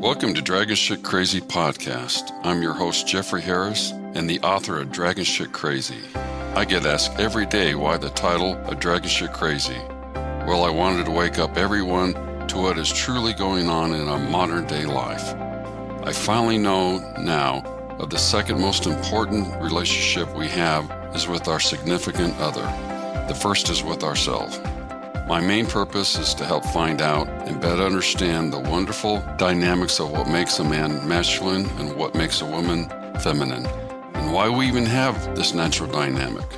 Welcome to Dragon Shit Crazy Podcast. I'm your host, Jeffrey Harris, and the author of Dragon Shit Crazy. I get asked every day why the title of Dragon Shit Crazy. Well, I wanted to wake up everyone to what is truly going on in our modern day life. I finally know now of the second most important relationship we have is with our significant other. The first is with ourselves. My main purpose is to help find out and better understand the wonderful dynamics of what makes a man masculine and what makes a woman feminine, and why we even have this natural dynamic.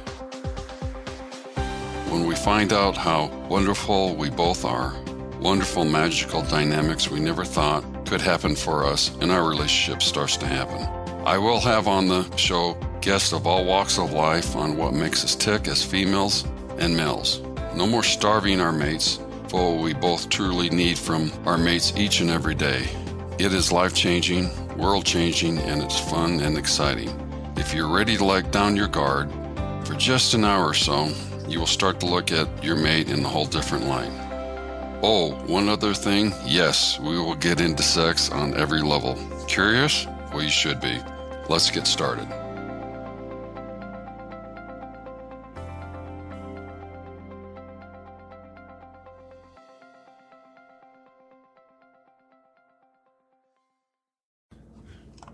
When we find out how wonderful we both are, wonderful magical dynamics we never thought could happen for us, and our relationship starts to happen. I will have on the show guests of all walks of life on what makes us tick as females and males. No more starving our mates for what we both truly need from our mates each and every day. It is life changing, world changing, and it's fun and exciting. If you're ready to let down your guard, for just an hour or so, you will start to look at your mate in a whole different light. Oh, one other thing yes, we will get into sex on every level. Curious? Well, you should be. Let's get started.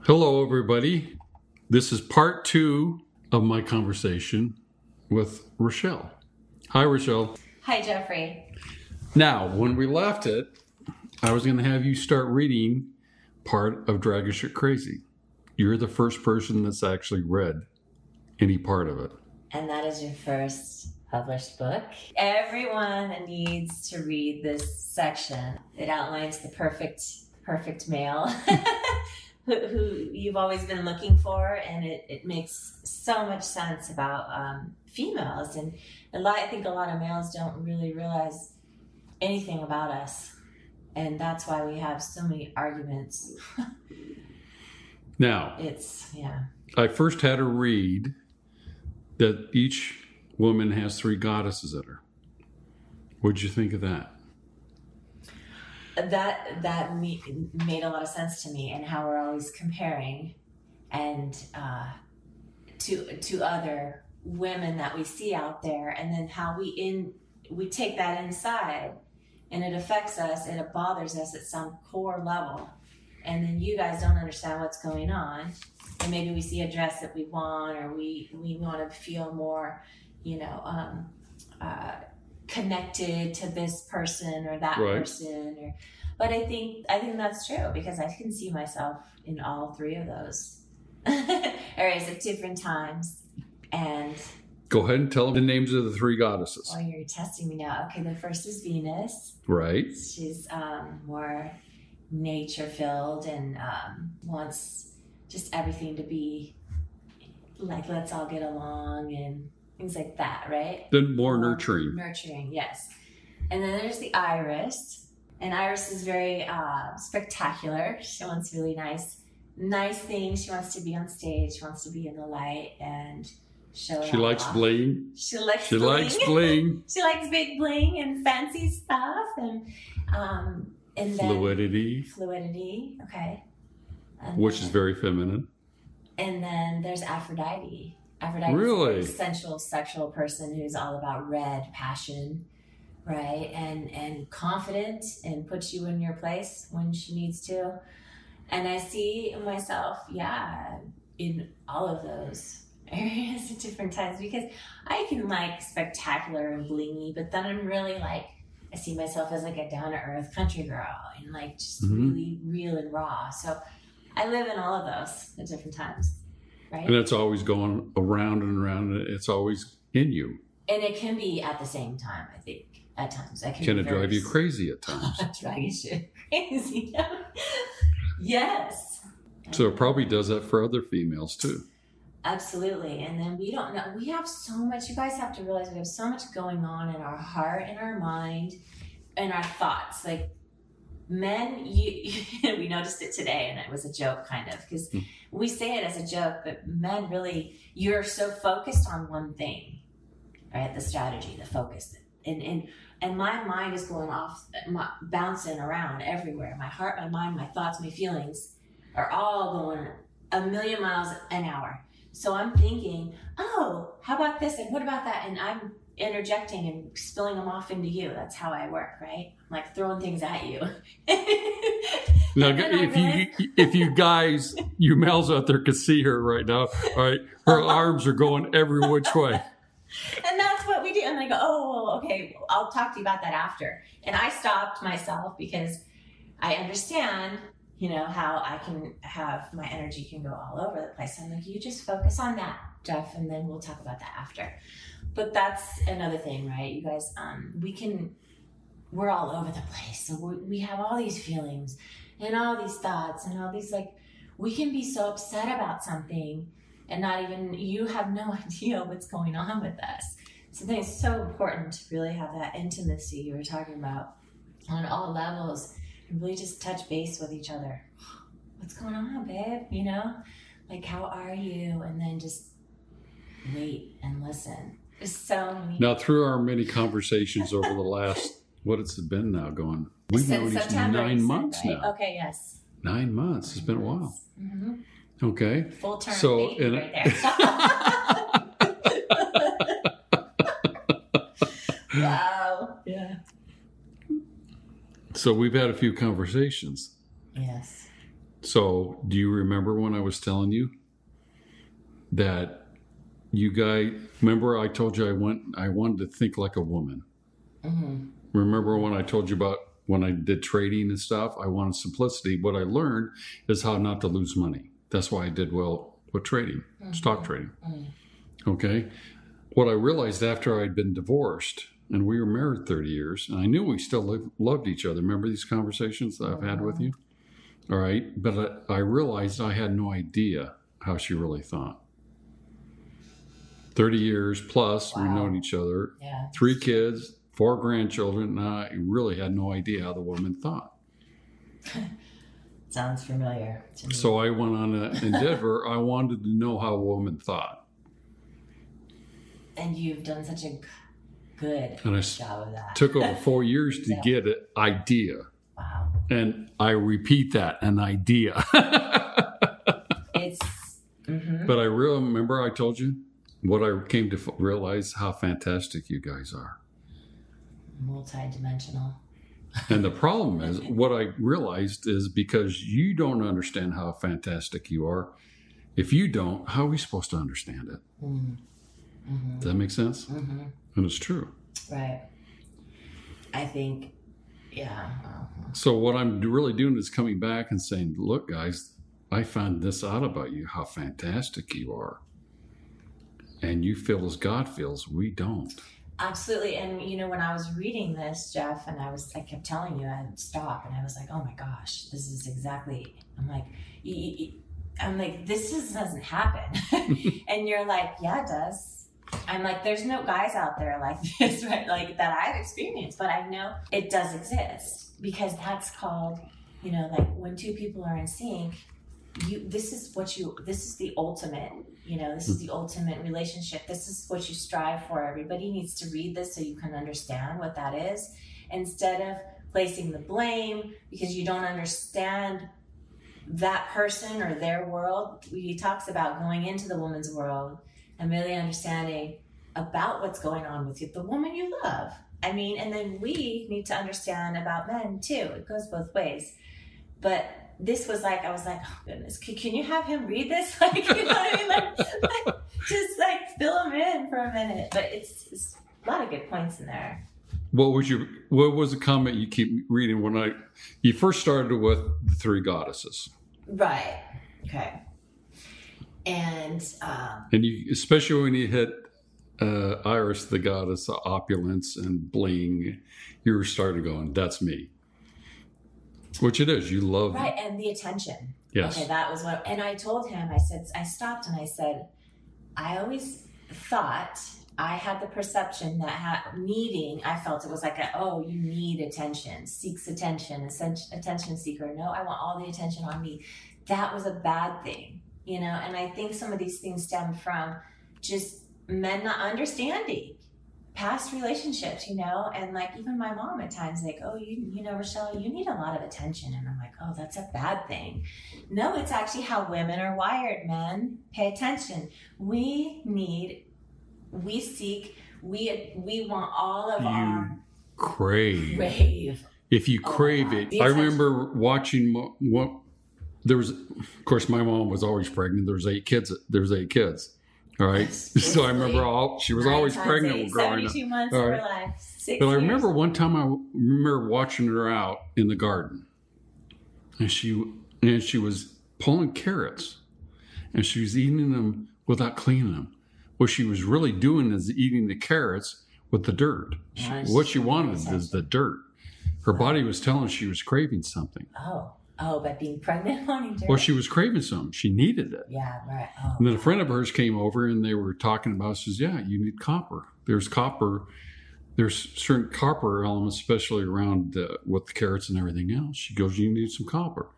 Hello, everybody. This is part two of my conversation with Rochelle. Hi, Rochelle. Hi, Jeffrey. Now, when we left it, I was going to have you start reading part of Dragon Shit Crazy. You're the first person that's actually read any part of it. And that is your first published book. Everyone needs to read this section. It outlines the perfect, perfect male. who, who you've always been looking for, and it, it makes so much sense about um, females. And a lot, I think a lot of males don't really realize anything about us, and that's why we have so many arguments. now, it's yeah. I first had to read that each woman has three goddesses in her. What'd you think of that? That that me, made a lot of sense to me and how we're always comparing and uh, to to other women that we see out there and then how we in we take that inside and it affects us and it bothers us at some core level. And then you guys don't understand what's going on and maybe we see a dress that we want or we we want to feel more you know um, uh, connected to this person or that right. person or but i think i think that's true because i can see myself in all three of those areas at different times. And go ahead and tell the names of the three goddesses. Oh you're testing me now. Okay the first is venus. Right. She's um, more nature filled and um, wants just everything to be like let's all get along and things like that, right? Then more nurturing. Nurturing, yes. And then there's the iris, and iris is very uh, spectacular. She wants really nice, nice things. She wants to be on stage. She wants to be in the light and show. She likes off. bling. She likes. She bling. likes bling. she likes big bling and fancy stuff and um and then fluidity. Fluidity, okay. And Which then, is very feminine. And then there's Aphrodite Aphrodite really? is a sensual, sexual person who's all about red passion, right? And and confident and puts you in your place when she needs to. And I see myself, yeah, in all of those areas at different times because I can like spectacular and blingy, but then I'm really like I see myself as like a down to earth country girl and like just mm-hmm. really real and raw. So I live in all of those at different times right? And it's always going around and around. And it's always in you. And it can be at the same time. I think at times that can, can it very... drive you crazy at times? drive you crazy. yes. So it probably does that for other females too. Absolutely. And then we don't know. We have so much. You guys have to realize we have so much going on in our heart, in our mind, in our thoughts. Like men you, we noticed it today and it was a joke kind of because mm. we say it as a joke but men really you're so focused on one thing right the strategy the focus and and and my mind is going off, my, bouncing around everywhere. My heart, my mind, my thoughts, my feelings are all going a million miles an hour. So I'm thinking, oh, how about this and what about that? And I'm interjecting and spilling them off into you. That's how I work, right? I'm like throwing things at you. now, if you if you guys, you males out there could see her right now, all right? Her arms are going every which way. And that's what we do. And I go, oh, okay, I'll talk to you about that after. And I stopped myself because I understand you know, how I can have my energy can go all over the place. I'm like, you just focus on that, Jeff, and then we'll talk about that after. But that's another thing, right? You guys, um, we can, we're all over the place. So we, we have all these feelings and all these thoughts and all these, like, we can be so upset about something and not even, you have no idea what's going on with us. So I think it's so important to really have that intimacy you were talking about on all levels and really just touch base with each other. What's going on, babe? You know, like, how are you? And then just wait and listen. There's so many. Now, through our many conversations over the last, what it's it been now going? We've Since known each nine months right? now. Okay, yes. Nine months. It's been a while. Mm-hmm. Okay. Full term So, baby and- right there. wow. Yeah. So we've had a few conversations. Yes. So, do you remember when I was telling you that you guys remember I told you I went I wanted to think like a woman. Mm-hmm. Remember when I told you about when I did trading and stuff, I wanted simplicity. What I learned is how not to lose money. That's why I did well with trading, stock trading. Mm-hmm. Okay. What I realized after I'd been divorced and we were married 30 years, and I knew we still loved each other. Remember these conversations that I've had with you? All right. But I, I realized I had no idea how she really thought. 30 years plus, we've known each other, Yeah. three kids, four grandchildren, and I really had no idea how the woman thought. Sounds familiar to me. So I went on an endeavor. I wanted to know how a woman thought. and you've done such a good And I job of that. took over four years to Yeah. get an idea. wow. And I repeat that an idea. It's. mhm. but I really remember I told you what I came to f- realize how fantastic you guys are. multi-dimensional. And the problem is, what I realized is because you don't understand how fantastic you are. If you don't, how are we supposed to understand it? Mm-hmm. Does that make sense? Mm-hmm. And it's true. Right. I think, yeah. So what I'm really doing is coming back and saying, "Look, guys, I found this out about you. How fantastic you are, and you feel as God feels. We don't." Absolutely. And you know, when I was reading this, Jeff, and I was, I kept telling you I'd stop, and I was like, oh my gosh, this is exactly. I'm like, I'm like, this is, doesn't happen. and you're like, yeah, it does. I'm like, there's no guys out there like this, right? Like that I've experienced, but I know it does exist because that's called, you know, like when two people are in sync, you, this is what you, this is the ultimate, you know, this is hmm. the ultimate relationship. This is what you strive for. Everybody needs to read this so you can understand what that is instead of placing the blame because you don't understand that person or their world. He talks about going into the woman's world and really understanding about what's going on with you, the woman you love. I mean, and then we need to understand about men too. It goes both ways. But this was like, I was like, oh goodness, can, can you have him read this? Like, you know what I mean? Like, like, just like fill him in for a minute. But it's, it's a lot of good points in there. What was your What was the comment you keep reading when I you first started with the three goddesses, Right. Okay. And um, and you especially when you hit uh, Iris, the goddess of opulence and bling, you were started going, "That's me," which it is. You love, right, and the attention. yes, Okay, that was what. And I told him, I said, I stopped and I said, I always thought I had the perception that ha- needing, I felt it was like, a, oh, you need attention, seeks attention, attention seeker. No, I want all the attention on me. That was a bad thing, you know. And I think some of these things stem from just men not understanding past relationships, you know, and like even my mom at times, like, oh, you, you know, Rochelle, you need a lot of attention. And I'm like, oh, that's a bad thing. No, it's actually how women are wired, men. Pay attention. We need, we seek, we, we want all of You our crave. crave. If you crave it, The I attention. remember watching what there was. Of course, my mom was always pregnant. There was eight kids. There was eight kids. Right, so I remember all she was always pregnant growing up. 72 months All of her life. Six But I years. remember one time I remember watching her out in the garden, and she and she was pulling carrots, and she was eating them without cleaning them. What she was really doing is eating the carrots with the dirt. She- Nice. what she wanted is the dirt. Her body was telling she was craving something. Oh, oh, but being pregnant, wanting to. Well, she was craving something. She needed it. yeah, right. Oh, And then a friend of hers came over and they were talking about. Says, "Yeah, you need copper. There's copper. There's certain copper elements, especially around uh, with the carrots and everything else." She goes, "You need some copper."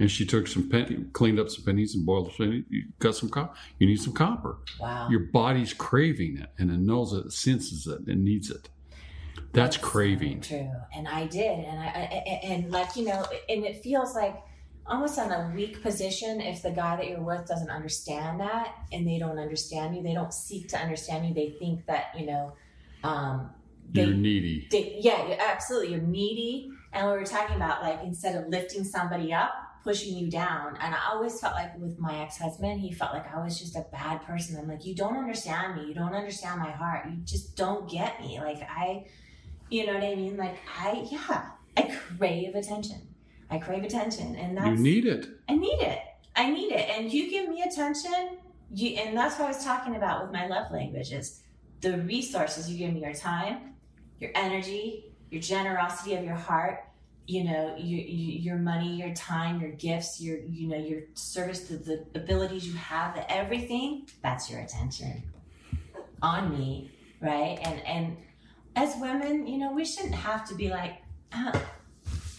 And she took some penny, cleaned up some pennies and boiled the penny. You got some copper. You need some copper. wow. Your body's craving it, and it knows it, it senses it, and needs it. That's craving. True, and I did, and I, I and like you know, and it feels like almost on a weak position if the guy that you're with doesn't understand that, and they don't understand you, they don't seek to understand you. They think that you know, um, they, You're needy. they yeah, you're, absolutely, you're needy. And we were talking about like instead of lifting somebody up, pushing you down. And I always felt like with my ex husband, he felt like I was just a bad person. I'm like, you don't understand me. You don't understand my heart. You just don't get me. Like I, you know what I mean? Like I, yeah, I crave attention. I crave attention, and that's You need it. I need it. I need it. And you give me attention, you and that's what I was talking about with my love languages. The resources you give me your time, your energy, your generosity of your heart, you know, you, you, your money, your time, your gifts, your you know, your service, the, the abilities you have, the everything, that's your attention on me, right? And and as women, you know, we shouldn't have to be like, uh,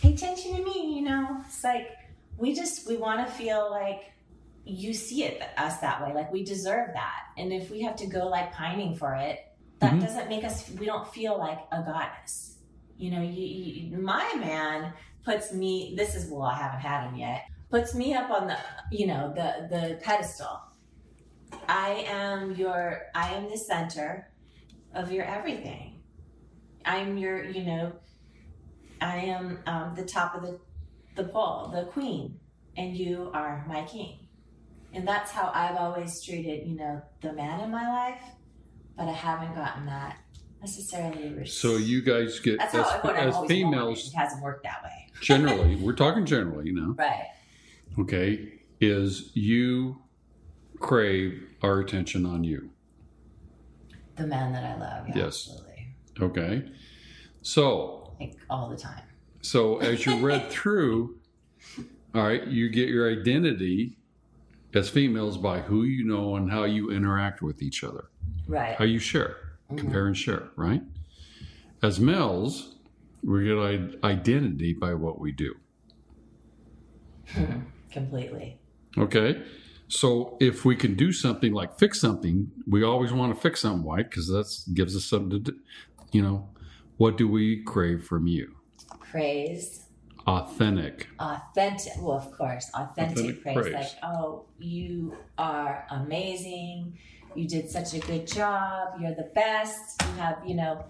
pay attention to me, you know. It's like we just we want to feel like you see it us that way, like we deserve that. And if we have to go like pining for it, that Mhm. doesn't make us. We don't feel like a goddess. You know, you, you my man puts me. This is well, I haven't had him yet. Puts me up on the you know the the pedestal. I am your. I am the center of your everything. I'm your. You know. I am um, the top of the the pole, the queen, and you are my king. And that's how I've always treated, you know, the man in my life. But I haven't gotten that necessarily. So you guys get That's as, how as females. It hasn't worked that way. generally. we're talking generally, you know. Right. okay, is you crave our attention on you. The man that I love. Yeah, Yes. Absolutely. Okay. So, Like all the time. so as you read through, all right, you get your identity as females by who you know and how you interact with each other, Right. how you share, mm-hmm. compare and share, right? As males, we get identity by what we do. Completely. Okay. So if we can do something like fix something, we always want to fix something white because that gives us something to do. You know, what do we crave from you? Praise. Authentic. authentic well of course authentic, Authentic praise. praise. like oh you are amazing you did such a good job you're the best you have you know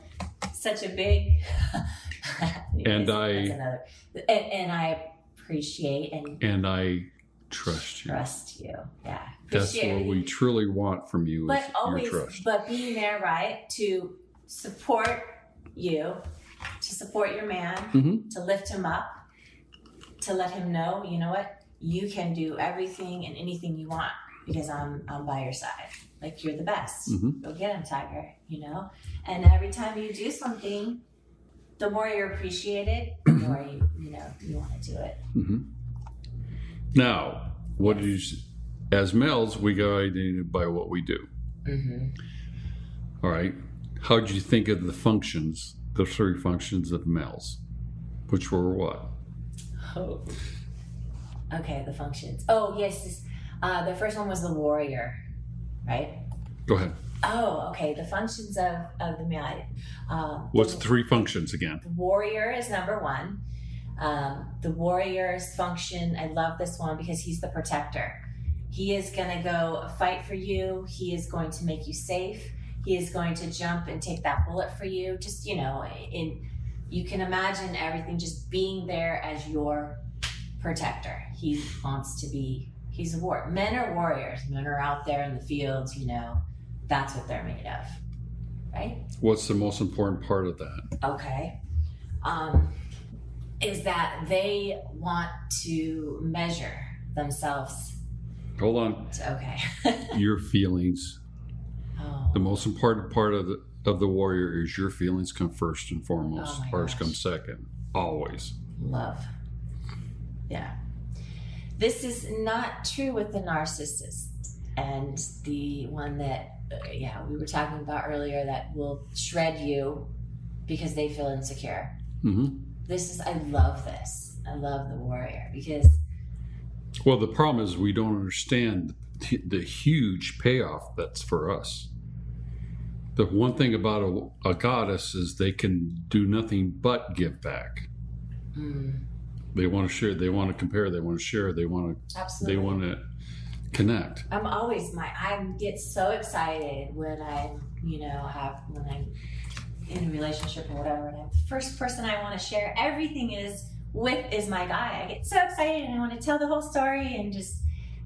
such a big And I- another and, and i appreciate and And I trust you. trust you yeah That's what we truly want from you but is always your trust. but being there right to support you to support your man Mhm. to lift him up to let him know you know what you can do everything and anything you want because i'm i'm by your side like you're the best Mhm. go get him tiger you know and every time you do something the more you're appreciated the more you you know you want to do it Mhm. Now, what is as males we go identified by what we do. mm-hmm. All right. How did you think of the functions, the three functions of males, which were what? Oh. Okay, the functions. Oh, yes. This, uh, the first one was the warrior, right? Go ahead. Oh, okay. The functions of, of the male. Um, What's the, three functions again? the warrior is number one. Um, the warrior's function, I love this one because he's the protector. He is going to go fight for you. He is going to make you safe. He is going to jump and take that bullet for you. Just, you know, in you can imagine everything just being there as your protector. He wants to be he's a war. Men are warriors. Men are out there in the fields, you know. That's what they're made of. Right? What's the most important part of that? okay, um, is that they want to measure themselves. Hold on. Okay. Your feelings. Oh, The most important part of the of the warrior is your feelings come first and foremost. Oh Ours come second. Always. love. Yeah. This is not true with the narcissist and the one that, uh, yeah, we were talking about earlier that will shred you because they feel insecure. hmm This is, I love this. I love the warrior because Well, the problem is we don't understand the, huge payoff that's for us. The one thing about a, a goddess is they can do nothing but give back. mm, They want to share. They want to compare. They want to share. They want to. absolutely. They want to connect. I'm always my I get so excited when I you know have when I'm in a relationship or whatever and I'm the first person I want to share everything is with is my guy. I get so excited and I want to tell the whole story and just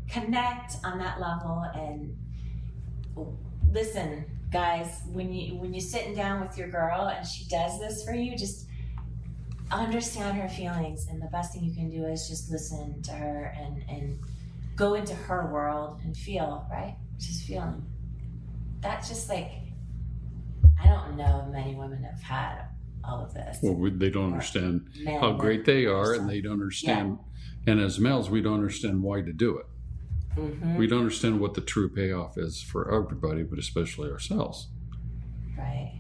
connect on that level and oh, listen guys when you when you're sitting down with your girl and she does this for you just understand her feelings and the best thing you can do is just listen to her and and go into her world and feel right just feeling that's just like i don't know many women have had all of this Well, they don't understand how great they are, and they don't understand. And as males, we don't understand why to do it. Mhm, We don't understand what the true payoff is for everybody, but especially ourselves. right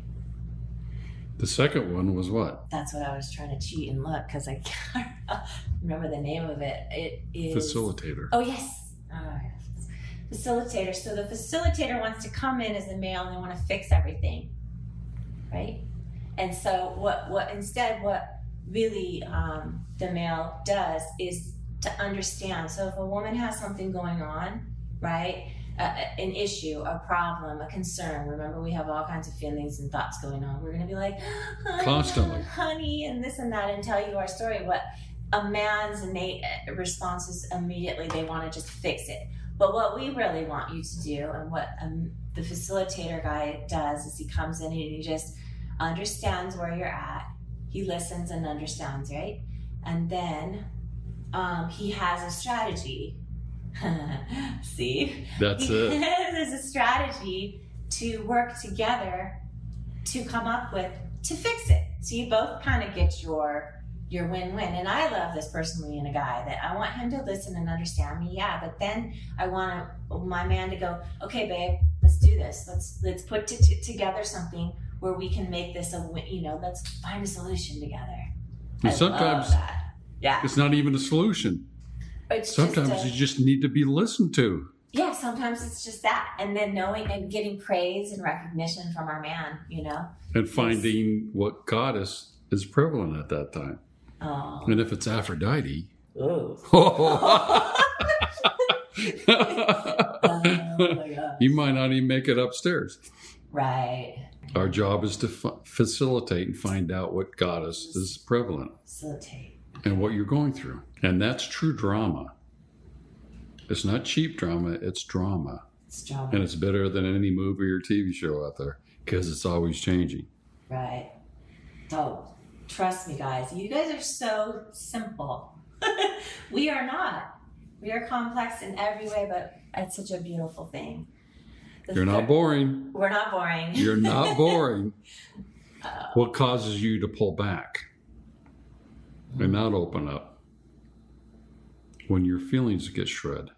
The second one was what? that's what i was trying to cheat and look because i can't remember the name of it it is Facilitator. Oh yes. Oh, yes. Facilitator. So the facilitator wants to come in as a male and they want to fix everything, right? And so what what instead what really um, the male does is to understand. So if a woman has something going on, right? Uh, an issue, a problem, a concern. Remember, we have all kinds of feelings and thoughts going on. We're going to be like, honey, Constantly. honey, and this and that, and tell you our story. What a man's innate uh, response is immediately they want to just fix it. But what we really want you to do, and what um, the facilitator guy does, is he comes in and he just understands where you're at. He listens and understands, right? And then um, he has a strategy. See? That's he it. has a strategy to work together to come up with to fix it. So you both kind of get your your win-win. And I love this personally in a guy that I want him to listen and understand me. Yeah, but then I want my man to go, okay, babe, let's do this. Let's let's put t- t- together something where we can make this a win. You know, let's find a solution together. And I sometimes. Yeah, it's not even a solution. it's Sometimes just a- you just need to be listened to. yeah, sometimes it's just that. And then knowing and getting praise and recognition from our man, you know? and finding what goddess is prevalent at that time. Oh. And if it's Aphrodite. Oh my you might not even make it upstairs. Right. Our job is to f- facilitate and find out what goddess is prevalent Facilitate. And what you're going through. And that's true drama. It's not cheap drama, it's drama. It's drama. And it's better than any movie or TV show out there because it's always changing. Right. Oh, trust me, guys. You guys are so simple. we are not. We are complex in every way, but it's such a beautiful thing. The You're not boring. We're not boring. You're not boring. Uh, What causes you to pull back and not open up? When your feelings get shred,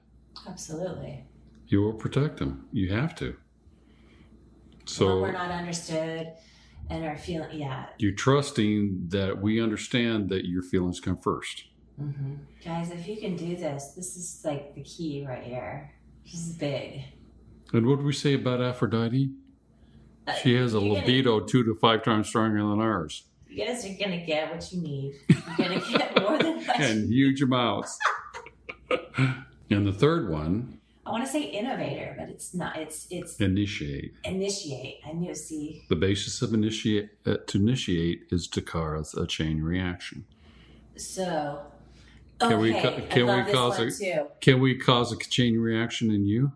Absolutely. you will protect them. You have to. when So we're not understood and our feeling, yeah. you're trusting that we understand that your feelings come first. hmm Guys, if you can do this, this is like the key right here. This is big. And what did we say about Aphrodite? Uh, She has a you're gonna- libido two to five times stronger than ours, You guys are gonna get what you need. You're gonna get more than what and huge amounts. and the third one, I want to say innovator, but it's not. It's it's initiate. initiate. I knew. See, The basis of initiate uh, to initiate is to cause a chain reaction. so. Can we okay, ca- can we cause a- too. Can we cause a chain reaction in you?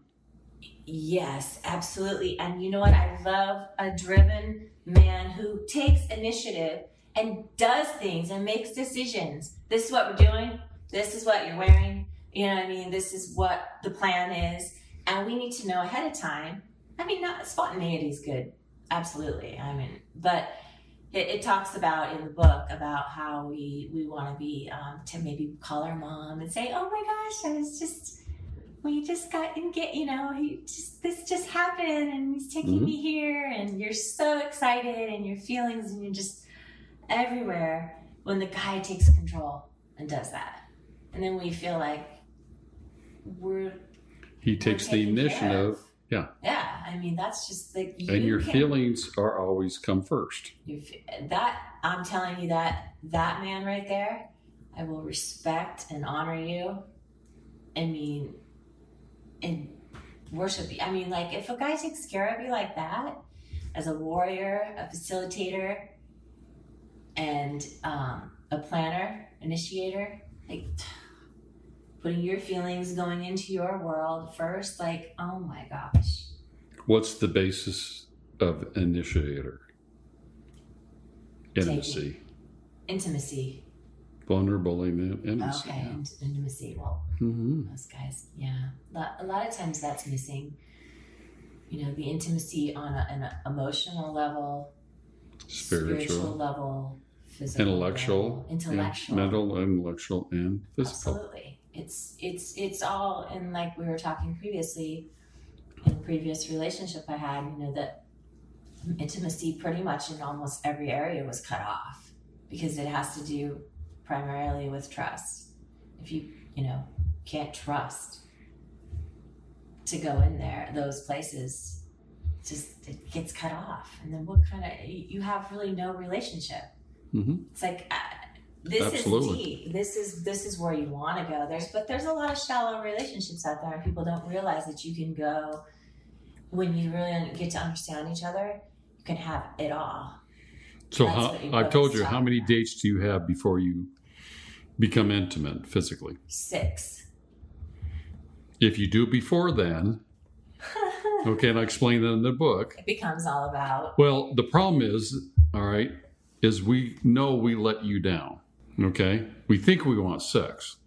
Yes, absolutely. And you know what? I love a driven man who takes initiative and does things and makes decisions. This is what we're doing. This is what you're wearing. You know what I mean? This is what the plan is. And we need to know ahead of time. I mean, not spontaneity is good. Absolutely. I mean, but it, it talks about in the book about how we, we want to be, um, to maybe call our mom and say, oh my gosh, I was just, we just got and get you know he just this just happened and he's taking Mhm. me here and you're so excited and your feelings and you're just everywhere when the guy takes control and does that and then we feel like we're He takes the taken care initiative, yeah. yeah i mean that's just like you and your can- feelings are always come first. you that i'm telling you that that man right there i will respect and honor you i mean and worship you. I mean like if a guy takes care of you like that as a warrior a facilitator and um, a planner initiator like putting your feelings going into your world first like oh my gosh. What's the basis of initiator? Intimacy, intimacy vulnerable in- intimacy. okay int- intimacy well mm-hmm. Those guys, yeah. A lot of times that's missing. You know, the intimacy on a, an emotional level, Spiritual, level, physical, intellectual, level, intellectual, yeah, mental, intellectual, and physical. Absolutely, it's it's it's all. And like we were talking previously, in a previous relationship I had, you know, that intimacy pretty much in almost every area was cut off because it has to do primarily with trust. If you you know can't trust to go in there those places just it gets cut off. And then what kind of you have really no relationship. Hmm it's like uh, this Absolutely. is deep. This is this is where you want to go. There's but there's a lot of shallow relationships out there and people don't realize that you can go when you really get to understand each other you can have it all So, how, I've told you, how many about. dates do you have before you become intimate physically? six If you do before then, okay, and I explain that in the book. it becomes all about Well, the problem is, all right, is we know we let you down. Okay, we think we want sex,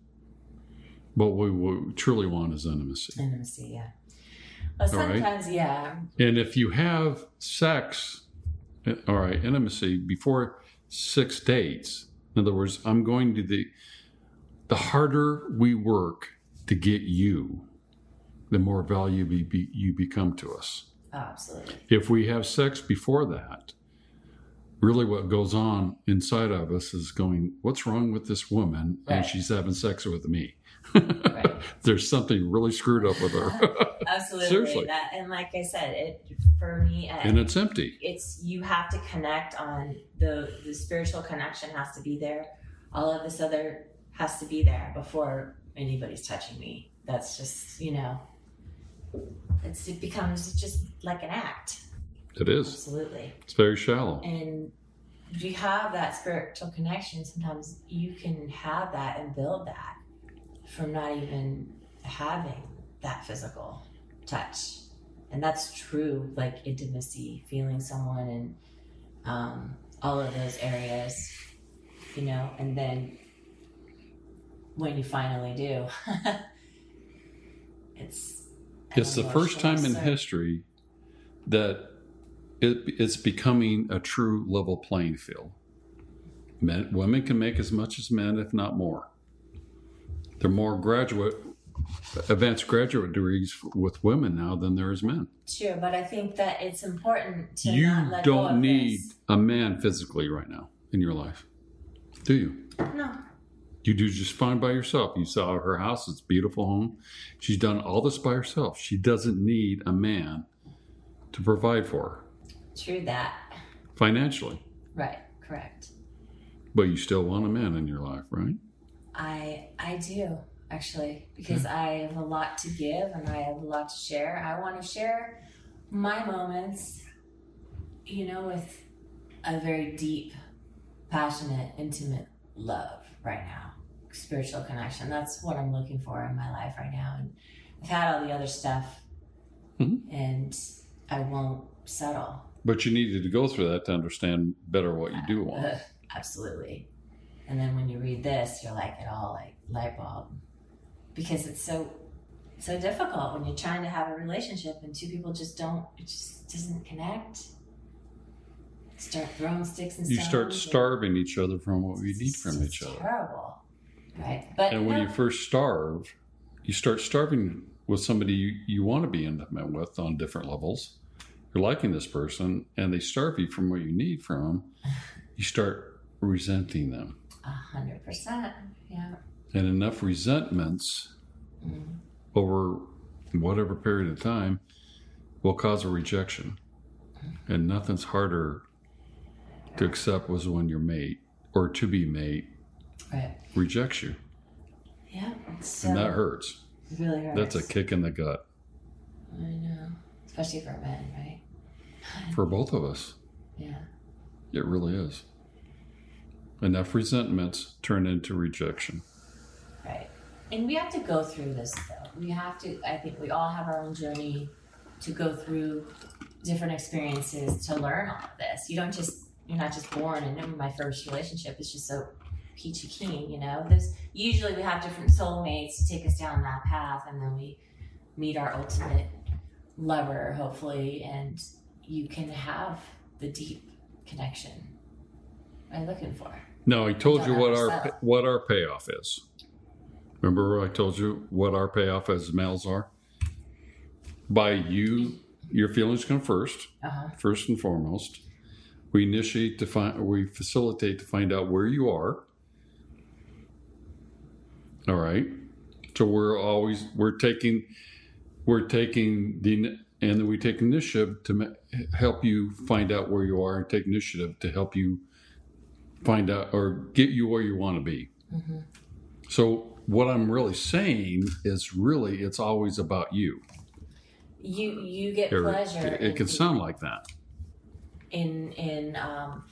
but what we truly want is intimacy. intimacy yeah well All right. sometimes yeah And if you have sex, Uh, all right, intimacy before six dates, in other words, I'm going to the the harder we work to get you, the more value we be, you become to us. oh, absolutely If we have sex before that, really what goes on inside of us is going, what's wrong with this woman? And she's having sex with me. Right. There's something really screwed up with her. absolutely Seriously. that and like i said it for me and it's empty. it's you have to connect on the the spiritual connection has to be there all of this other has to be there before anybody's touching me that's just you know it's it becomes just like an act It is. absolutely It's very shallow. and if you have that spiritual connection sometimes you can have that and build that from not even having that physical touch and that's true like intimacy feeling someone and um, all of those areas you know and then when you finally do it's. It's the first time in history that it, it's becoming a true level playing field. Men, women can make as much as men, if not more. There are more graduate, advanced graduate degrees with women now than there is men. Sure, but I think that it's important to you not let don't of need this. a man physically right now in your life, do you? No, You do just fine by yourself. You saw her house; it's a beautiful home. She's done all this by herself. She doesn't need a man to provide for her. True that. financially. Right. Correct. But you still want a man in your life, right? I I do actually because I have a lot to give and I have a lot to share. I want to share my moments, you know, with a very deep, passionate, intimate love right now, spiritual connection. That's what I'm looking for in my life right now. And I've had all the other stuff, Mhm. and I won't settle. But you needed to go through that to understand better what you do want. Ugh, absolutely. And then when you read this, you're like, it all like light bulb, because it's so so difficult when you're trying to have a relationship and two people just don't. It just doesn't connect. Start throwing sticks and You start and- starving each other from what we need from each other. Terrible, right? But And when no, you first starve, you start starving with somebody you, you want to be intimate with on different levels. You're liking this person, and they starve you from what you need from them. You start resenting them. A hundred percent, yeah. And enough resentments Mm. over whatever period of time will cause a rejection. And nothing's harder to accept was when your mate or to be mate Right. rejects you. Yeah. So And that hurts. it really hurts. That's a kick in the gut I know, especially for men, right? for both of us. Yeah. It really is. Enough resentments turn into rejection. Right. And we have to go through this though. We have to I think we all have our own journey to go through different experiences to learn all of this. You don't just you're not just born and my first relationship is just so peachy keen, you know. There's usually we have different soulmates to take us down that path and then we meet our ultimate lover, hopefully, and you can have the deep connection I'm looking for. No, I told you what our what our payoff is. Remember I told you what our payoff as males are? By you, your feelings come first, Uh-huh. first and foremost. We initiate to find, we facilitate to find out where you are. All right. So we're always we're taking we're taking the and then we take initiative to help you find out where you are and take initiative to help you find out or get you where you want to be. Mhm. So what I'm really saying is really it's always about you. You you get Or pleasure. it, it can the- sound like that. in in um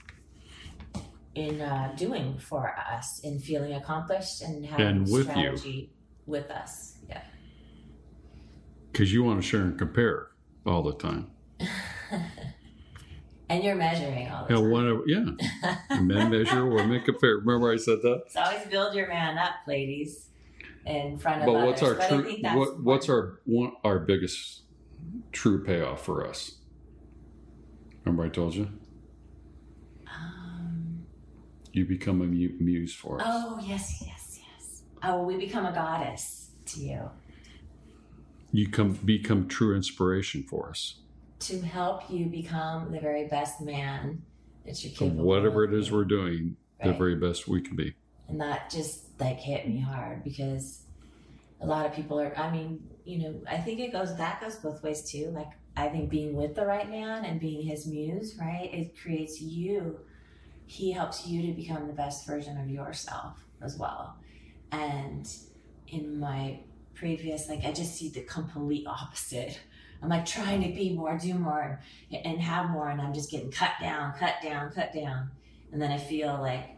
in uh, doing for us in feeling accomplished and having And with you. strategy with us yeah because you want to share and compare all the time. and you're measuring all the And time one of, yeah, men measure, women compare. Remember I said that. so always build your man up ladies in front of But others what's our but true? What, what's our one, our biggest true payoff for us? Remember I told you um, you become a muse for us. oh yes yes yes oh we become a goddess to you You come become true inspiration for us. To help you become the very best man that you're capable whatever it is we're doing, the very best we can be. and that just like hit me hard because a lot of people are i mean you know i think it goes that goes both ways too. Like i think being with the right man and being his muse right it creates you. He helps you to become the best version of yourself as well. And in my previous like i just see the complete opposite i'm like trying to be more do more and, and have more and i'm just getting cut down cut down cut down and then i feel like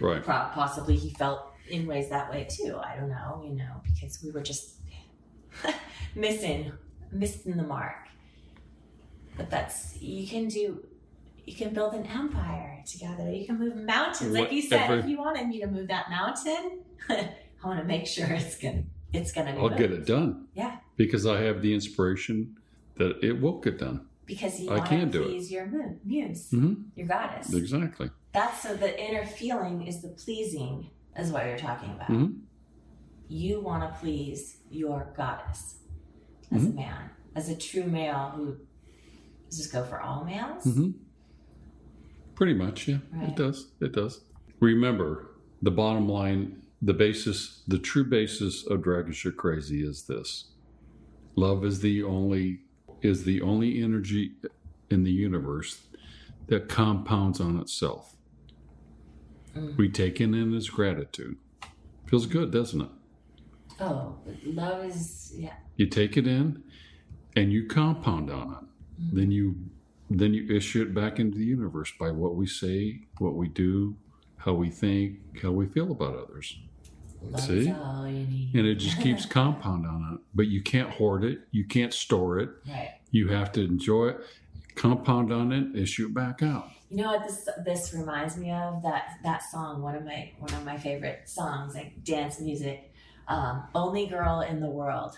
Right. Pro- possibly he felt in ways that way too. I don't know, you know, because we were just missing, missing the mark. But that's you can do. You can build an empire together. You can move mountains, like you said. Whatever- If you wanted me to move that mountain, I want to make sure it's gonna, it's gonna be. I'll moved. get it done. Yeah. Because I have the inspiration that it will get done. because you I can to do it. please your mu- muse, Mhm. your goddess. Exactly. That's so the inner feeling is the pleasing, is what you're talking about. Mhm. You want to please your goddess as a man, as a true male who does this go for all males? hmm Pretty much, yeah. Right. It does. It does. Remember, the bottom line, the basis, the true basis of Dragon Shit Crazy is this: love is the only is the only energy in the universe that compounds on itself. Mm. We take it in as gratitude. Feels good, doesn't it? Oh, love is yeah. You take it in and you compound on it. Mm. Then you then you issue it back into the universe by what we say, what we do, how we think, how we feel about others. Love See? all you need. And it just keeps compound on it. But you can't hoard it, you can't store it. right. You have to enjoy it, compound on it, issue it back out. You know what this this reminds me of that that song one of my one of my favorite songs like dance music um, only girl in the world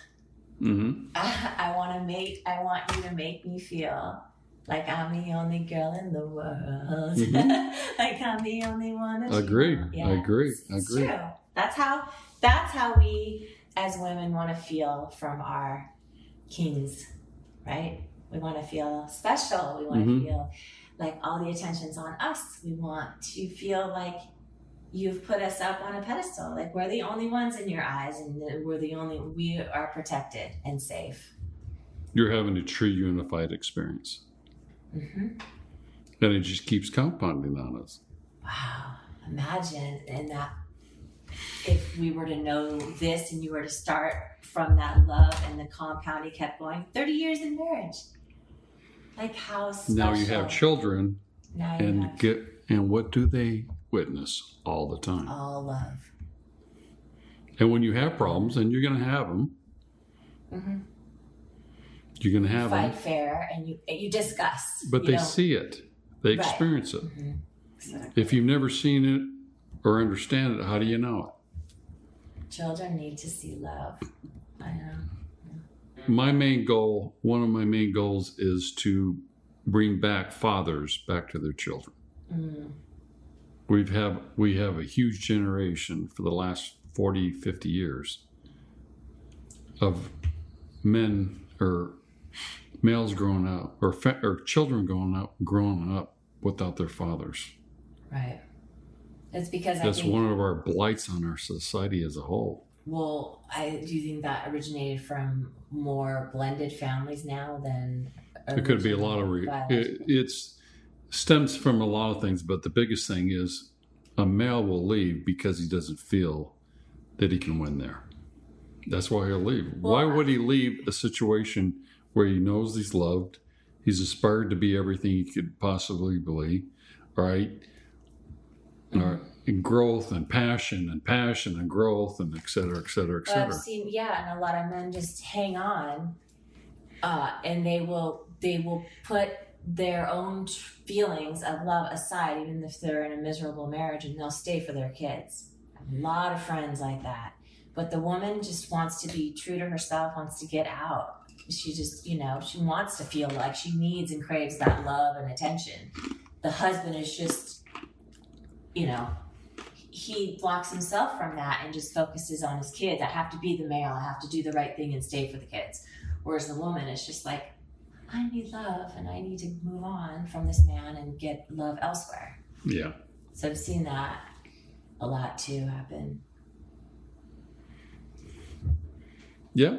Mm-hmm. I, I want to make I want you to make me feel like I'm the only girl in the world Mhm. like I'm the only one Agree. I agree. it's- I it's agree. true. That's how that's how we as women want to feel from our kings right we want to feel special we want Mhm. to feel like all the attention's on us we want to feel like you've put us up on a pedestal like we're the only ones in your eyes and we're the only we are protected and safe You're having a true unified experience. hmm And it just keeps compounding on us. wow imagine and that if we were to know this and you were to start from that love and the compounding kept going 30 years in marriage like how special Now you have children now you and have get and what do they witness all the time? all love And when you have problems, and you're going to have them, hmm you're going to have fight them, fair and you you discuss but You they see it, they Right. experience it. Mhm. If you've never seen it or understand it, how do you know it? children need to see love i know My main goal, one of my main goals, is to bring back fathers back to their children. mm. We've have we have a huge generation for the last 40, 50 years of men or males growing up or fa- or children growing up growing up without their fathers. right it's because i That's think one of our blights on our society as a whole. Well, I do you think that originated from more blended families now than It could be a lot of re- it, it's stems from a lot of things, but the biggest thing is a male will leave because he doesn't feel that he can win there. That's why he'll leave. why would he leave a situation where he knows he's loved, he's aspired to be everything he could possibly be, right? All right. And growth and passion and passion and growth and et cetera, et cetera, et But I've seen, yeah, and a lot of men just hang on, uh, and they will they will put their own feelings of love aside, even if they're in a miserable marriage, and they'll stay for their kids. A lot of friends like that, but the woman just wants to be true to herself, wants to get out. She just, you know, she wants to feel like she needs and craves that love and attention. The husband is just, you know, he blocks himself from that and just focuses on his kids. I have to be the male. I have to do the right thing and stay for the kids. Whereas the woman is just like, I need love and I need to move on from this man and get love elsewhere. Yeah. So I've seen that a lot too happen Yeah.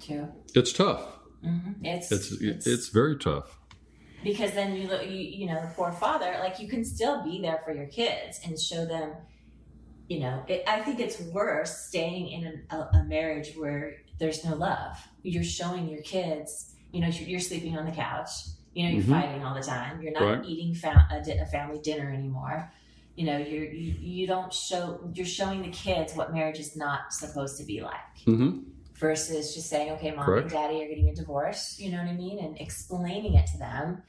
too. It's tough. hmm It's, It's it's very tough. Because then you look, you, you know, the poor father, like you can still be there for your kids and show them, you know, it, I think it's worse staying in an, a, a marriage where there's no love. You're showing your kids, you know, you're, you're sleeping on the couch, you know, you're Mhm. fighting all the time. You're not Right. eating fa- a, di- a family dinner anymore. You know, you're, you, you don't show, you're showing the kids what marriage is not supposed to be like hmm versus just saying, okay, mom Correct. and daddy are getting a divorce, you know what I mean? And explaining it to them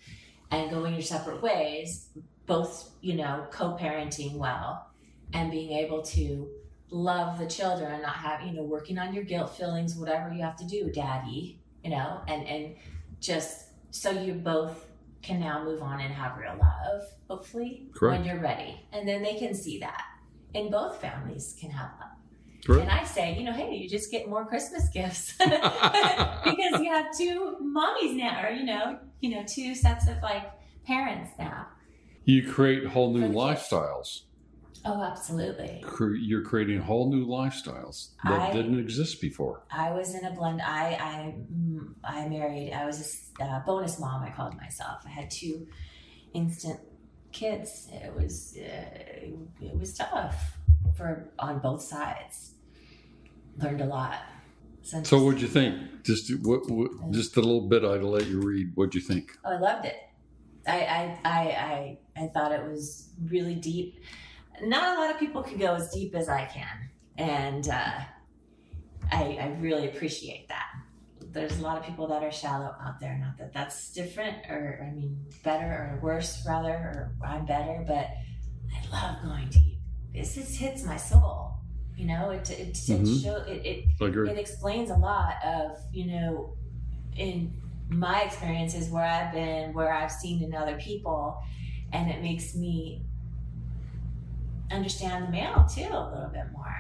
and going your separate ways, both, you know, co parenting well and being able to love the children and not have, you know, working on your guilt feelings, whatever you have to do, daddy, you know, and, and just so you both can now move on and have real love, hopefully, Correct. when you're ready. And then they can see that. And both families can have love. Correct. And I say, you know, hey, you just get more Christmas gifts because you have two mommies now, or you know, you know, two sets of like parents now. You create whole new lifestyles. Oh, absolutely. You're creating whole new lifestyles that I- didn't exist before. I was in a blend. I I mm, I married. I was a uh, bonus mom. I called myself. I had two instant kids. It was uh, it was tough for on both sides. Learned a lot. So, what'd you think? Just what, what, just a little bit. I'd let you read. What'd you think? Oh, I loved it. I, I, I, I, I thought it was really deep. Not a lot of people can go as deep as I can. And uh, I, I really appreciate that. There's a lot of people that are shallow out there. Not that that's different or, I mean, better or worse, rather, or I'm better, but I love going deep. This just hits my soul. You know, it, it, it, Mhm. show, it, it it explains a lot of you know in my experiences where i've been where i've seen in other people and it makes me understand the male too a little bit more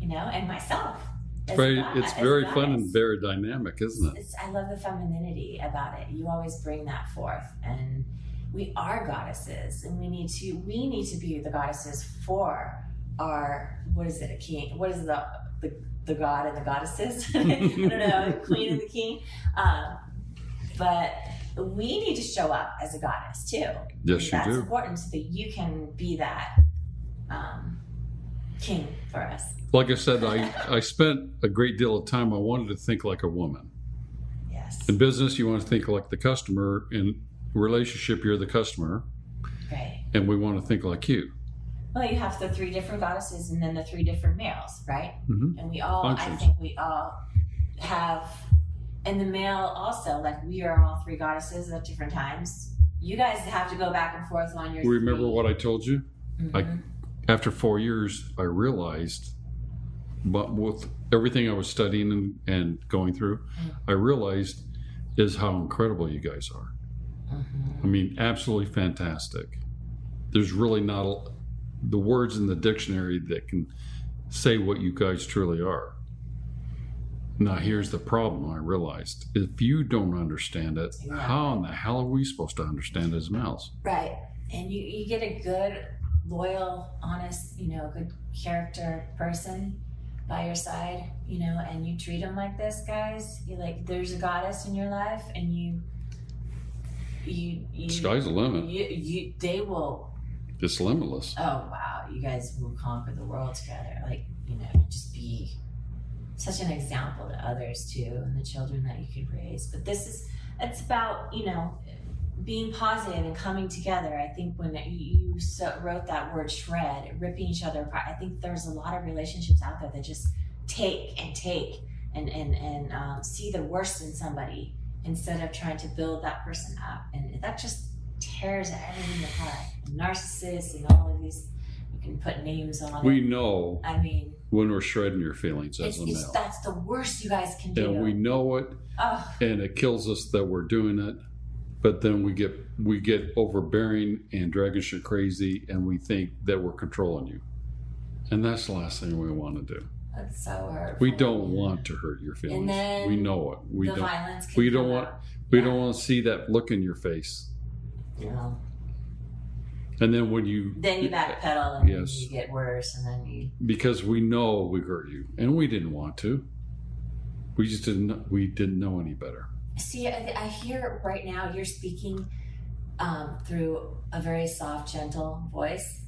you know and myself It's very, it's very fun and very dynamic, isn't it? I love the femininity about it. You always bring that forth, and we are goddesses, and we need to we need to be the goddesses for our what is it a king? What is the the, the god and the goddesses? I don't know, the queen and the king. Um, but we need to show up as a goddess too. Yes, you That's do. important so that you can be that um, king for us. Like I said, I, I spent a great deal of time. I wanted to think like a woman. Yes. In business, you want to think like the customer. In relationship, you're the customer, Right. and we want to think like you. Well, you have the three different goddesses and then the three different males, right? Mhm. And we all, I think we all have, and the male also, like we are all three goddesses at different times. You guys have to go back and forth on your. Remember three. what I told you? I- Mhm. After four years, I realized, but with everything I was studying and, and going through, I realized is how incredible you guys are. Mhm. I mean, absolutely fantastic. There's really not a, the words in the dictionary that can say what you guys truly are. Now, here's the problem I realized. If you don't understand it, Yeah. how in the hell are we supposed to understand it as males? Right. And you, you get a good, loyal, honest, you know, good character person by your side, you know, and you treat them like this, guys. You like, there's a goddess in your life, and you, you, you, Sky's the limit. you, you, they will. It's limitless. Oh wow, you guys will conquer the world together. Like, you know, just be such an example to others too, and the children that you could raise. But this is, it's about you know being positive and coming together. I think when you so, wrote that word shred, ripping each other apart, I think there's a lot of relationships out there that just take and take and and and um, see the worst in somebody instead of trying to build that person up, and that just tears everything apart. Narcissists and all of these, you can put names on We it. know I mean, when we're shredding your feelings as a it's, male. that's the worst you guys can do. And we know it, oh, and it kills us that we're doing it. But then we get we get overbearing and dragging shit crazy, and we think that we're controlling you, and that's the last thing we want to do. that's so hurtful. We don't want to hurt your feelings. we know it. We the don't. violence. Can we don't want- out. We Yeah. don't want to see that look in your face. No. And then when you Then you backpedal and Yes. you get worse, and then you. because we know we hurt you, and we didn't want to. We just didn't. We didn't know any better. See, I, I hear right now you're speaking um, through a very soft, gentle voice,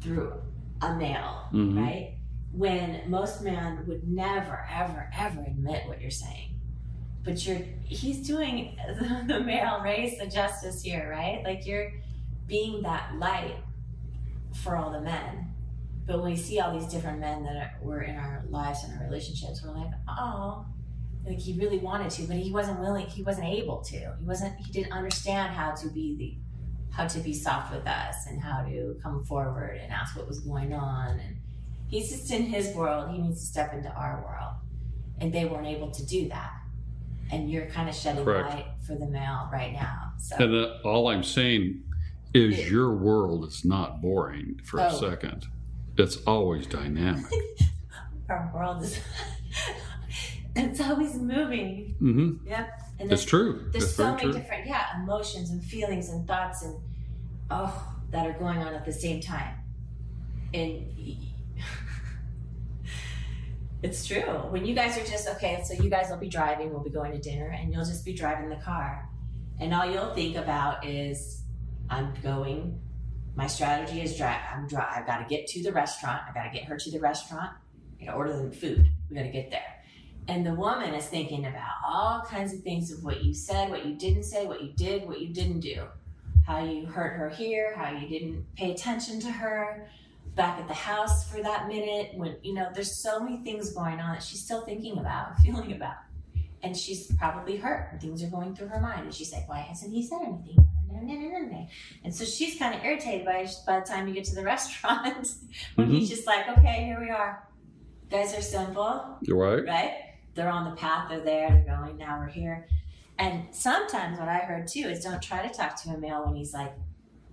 through a male, Mhm. right? When most men would never, ever, ever admit what you're saying. But you're, he's doing the, the male race a justice here, right? Like you're being that light for all the men. But when we see all these different men that are, were in our lives and our relationships, we're like, oh, like he really wanted to, but he wasn't willing. He wasn't able to. He wasn't. He didn't understand how to be the, how to be soft with us and how to come forward and ask what was going on. And he's just in his world. He needs to step into our world, and they weren't able to do that. And you're kind of shedding Correct. light for the male right now. So And all I'm saying is It- your world is not boring for a Oh. second. It's always dynamic. our world is. it's always moving. hmm Yep. And It's true. there's so many true. different, yeah, emotions and feelings and thoughts and oh, that are going on at the same time. and it's true. When you guys are just okay, so you guys will be driving, we'll be going to dinner, and you'll just be driving the car, and all you'll think about is, I'm going. My strategy is drive. I'm drive. I've got to get to the restaurant. I've got to get her to the restaurant. I got to order the food. We got to get there. And the woman is thinking about all kinds of things of what you said, what you didn't say, what you did, what you didn't do, how you hurt her here, how you didn't pay attention to her, back at the house for that minute when you know there's so many things going on that she's still thinking about feeling about. And she's probably hurt and things are going through her mind. And she's like why hasn't he said anything? And so she's kind of irritated by by the time you get to the restaurant. When Mhm. he's just like okay here we are. Guys are simple You're right. right? They're on the path, they're there, they're going, now we're here. And sometimes what I heard too is don't try to talk to a male when he's like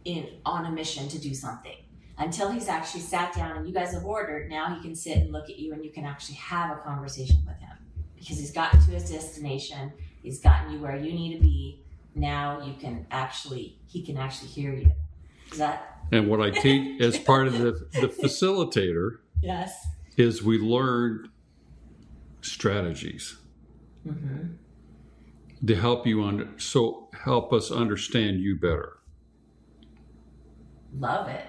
in on a mission to do something. Until he's actually sat down and you guys have ordered, now he can sit and look at you and you can actually have a conversation with him. Because he's gotten to his destination, he's gotten you where you need to be. Now you can actually he can actually hear you. Is that And what I teach as part of the, the facilitator yes? is we learn strategies Mm-hmm. to help you under so help us understand you better. Love it.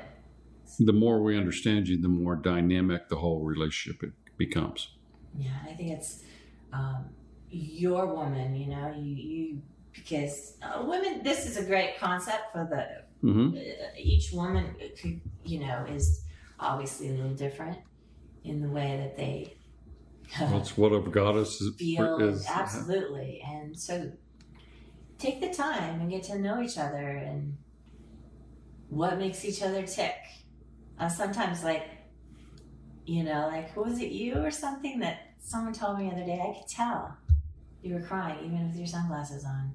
The more we understand you, the more dynamic the whole relationship it becomes. Yeah, I think it's um, your woman. You know, you you because uh, women. This is a great concept for the hmm uh, each woman. Could, you know, is obviously a little different in the way that they That's what a goddess is. feel. is absolutely, and so take the time and get to know each other and what makes each other tick. Uh, sometimes, like you know, like was it you or something that someone told me the other day? I could tell you were crying even with your sunglasses on.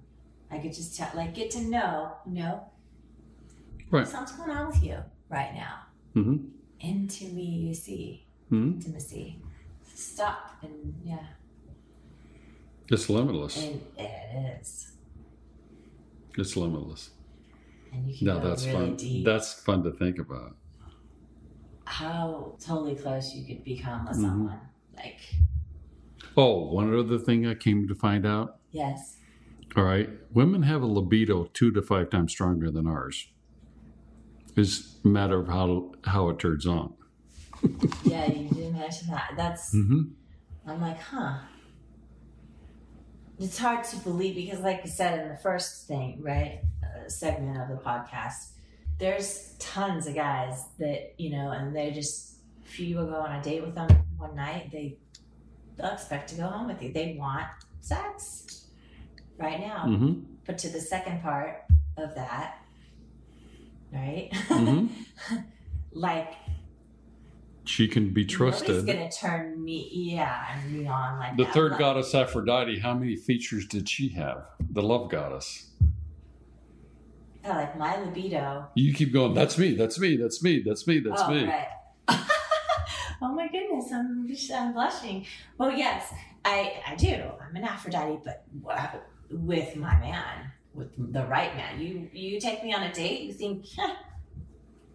I could just tell, like, get to know, you know, Right. something's going on with you right now. hmm Into me, you see hmm intimacy. Stop and yeah, It's limitless. and it is. It's limitless. And you can go that's really fun. deep. That's fun to think about. how totally close you could become with Mhm. someone. Like, Oh, one other thing I came to find out. yes, All right, women have a libido two to five times stronger than ours. It's a matter of how how it turns on. yeah, you did mention that. That's hmm I'm like, huh. It's hard to believe because, like you said in the first thing, right, uh, segment of the podcast, there's tons of guys that you know, and they just if you go on a date with them one night, they they'll expect to go home with you. They want sex right now. hmm But to the second part of that, right? hmm like She can be trusted. gonna turn me, yeah, and me on like The that. third Like, goddess, Aphrodite, how many features did she have? The love goddess. yeah, like my libido. You keep going, that's me, that's me, that's me, that's me, that's oh, me. right. oh my goodness, I'm I'm blushing. Well, yes, I I do. I'm an Aphrodite, but uh, with my man, with the right man. You you take me on a date, you think.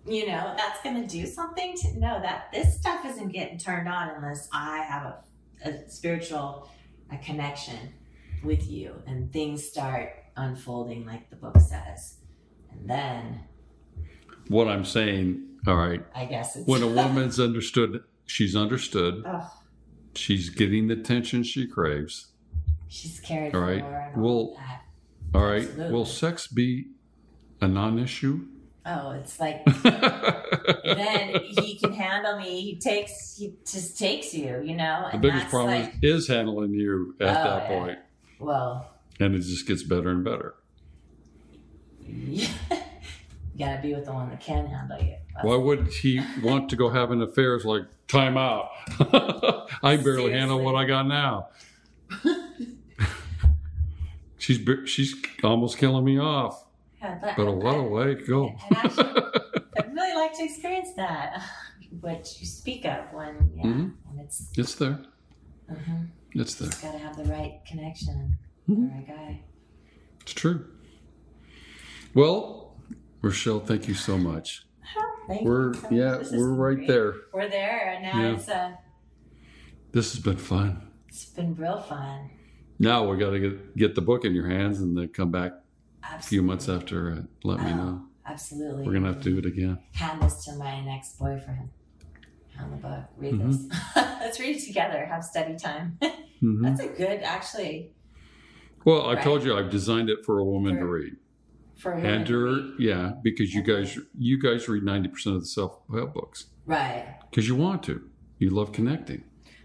"Huh, You know that's gonna do something to no that this stuff isn't getting turned on unless I have a, a spiritual a connection with you and things start unfolding like the book says, and then What I'm saying, all right, I guess it's when a woman's understood, she's understood, Ugh, she's getting the attention she craves. she's cared All right. And all. All right, will sex be a non issue? Oh, it's like then he can handle me. He takes, he just takes you, you know. the biggest problem like, is, is handling you at Oh, that yeah. point, well, and it just gets better and better. you gotta be with the one that can handle you. That's- Why would he want to go having affairs like time out? I barely handle what I got now. she's she's almost killing me off, But, but lot of way to go! Actually, I'd really like to experience that. What you speak of when, yeah, Mhm. when it's, it's there, mhm. it's there. it's gotta have the right connection, Mhm. the right guy. It's true. Well, Rochelle, thank you so much. Thank We're so yeah, we're right great. there. We're there, and now Yeah. it's uh, This has been fun. it's been real fun. Now we got to get get the book in your hands and then come back a Absolutely. few months after. Uh, let me Oh, know. Absolutely. We're gonna have to do it again. hand this to my next boyfriend. Hand the book. Read Mhm. this. Let's read it together. Have study time. Mhm. That's a good, actually, Well, I Right. told you I've designed it for a woman to read. for a And woman to her, yeah, because you Okay. guys you guys read ninety percent of the self help books Right. because you want to. You love connecting.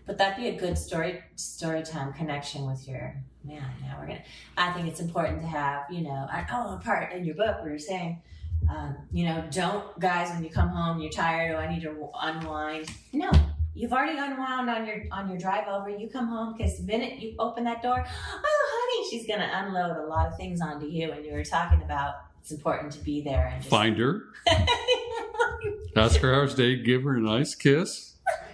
But that'd be a good story story time connection with your man. Now we're gonna. I think it's important to have you know. I, oh, a part in your book where you're saying, um, you know, don't guys when you come home you're tired. Oh, I need to unwind. No, you've already unwound on your on your drive over. You come home because the minute you open that door, oh honey, she's gonna unload a lot of things onto you. And you were talking about it's important to be there and just Find her, ask her how's day, give her a nice kiss,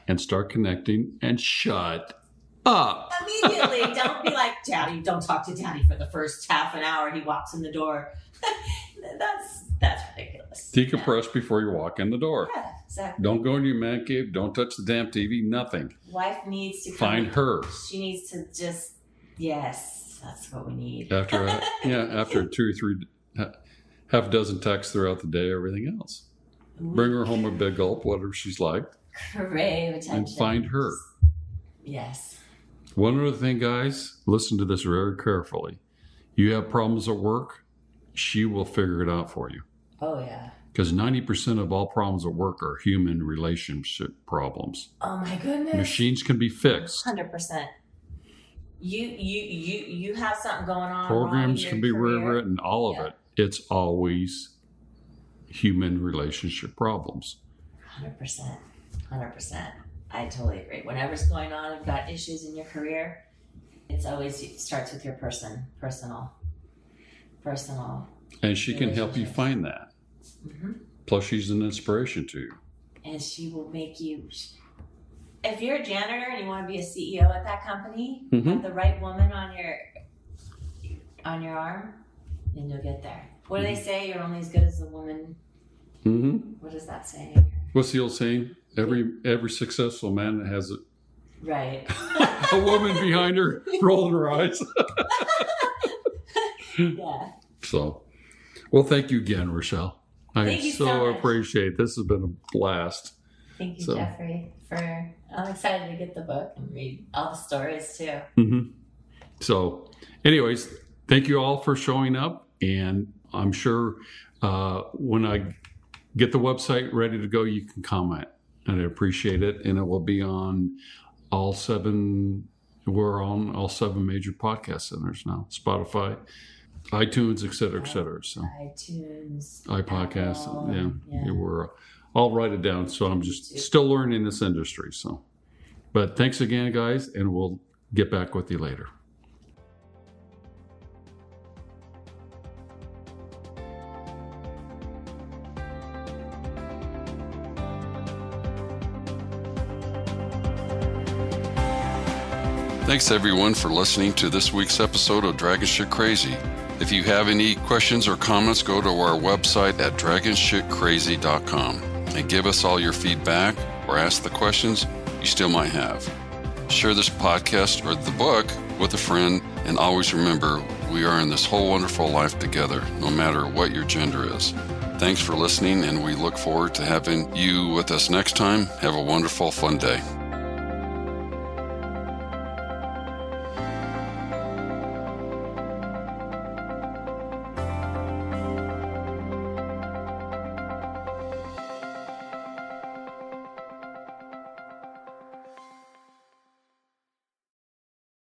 and start connecting. And shut up. immediately. Don't be like, Daddy, don't talk to Daddy for the first half an hour. He walks in the door. that's that's ridiculous. Decompress before you walk in the door. Yeah, exactly. Don't go into your man cave. Don't touch the damn TV. Nothing. Wife needs to Find her She needs to just yes, that's what we need. after a, yeah after two or three uh, half a dozen texts throughout the day. Everything else. Bring her home a big gulp, whatever she's like, Crave attention. and find her. Yes. One other thing, guys, listen to this very carefully. You have problems at work, she will figure it out for you. Oh yeah. Because 90% of all problems at work are human relationship problems. Oh my goodness. Machines can be fixed, Hundred percent. You you you you have something going on. programs can be career. rewritten, all of Yeah. it. It's always human relationship problems. Hundred percent, hundred percent. I totally agree. Whatever's going on, you've got issues in your career. It's always it starts with your person, personal, personal. And she can help you find that. hmm Plus, she's an inspiration to you. And she will make you. If you're a janitor and you want to be a CEO at that company, Mhm. have the right woman on your on your arm, then you'll get there. What do they say? You're only as good as the woman. hmm What does that say? What's the old saying? Every every successful man has a, Right. a woman behind her rolling her eyes. yeah. So, well, thank you again, Rochelle. I Thank so, so appreciate this. Has been a blast. Thank you, So- Jeffrey, for. I'm excited to get the book and read all the stories too. hmm So, anyways, thank you all for showing up, and I'm sure uh, when I get the website ready to go, you can comment, and I appreciate it. And it will be on all seven. We're on all seven major podcast centers now: Spotify, iTunes, et cetera, et cetera. So. iTunes, iPodcast. Apple, yeah, yeah. yeah. we're. Uh, I'll write it down. So I'm just still learning this industry. So, but thanks again, guys, and we'll get back with you later. Thanks everyone for listening to this week's episode of Dragon Shit Crazy. If you have any questions or comments, go to our website at dragonshitcrazy.com and give us all your feedback or ask the questions you still might have. Share this podcast or the book with a friend and always remember we are in this whole wonderful life together, no matter what your gender is. Thanks for listening, and we look forward to having you with us next time. Have a wonderful, fun day.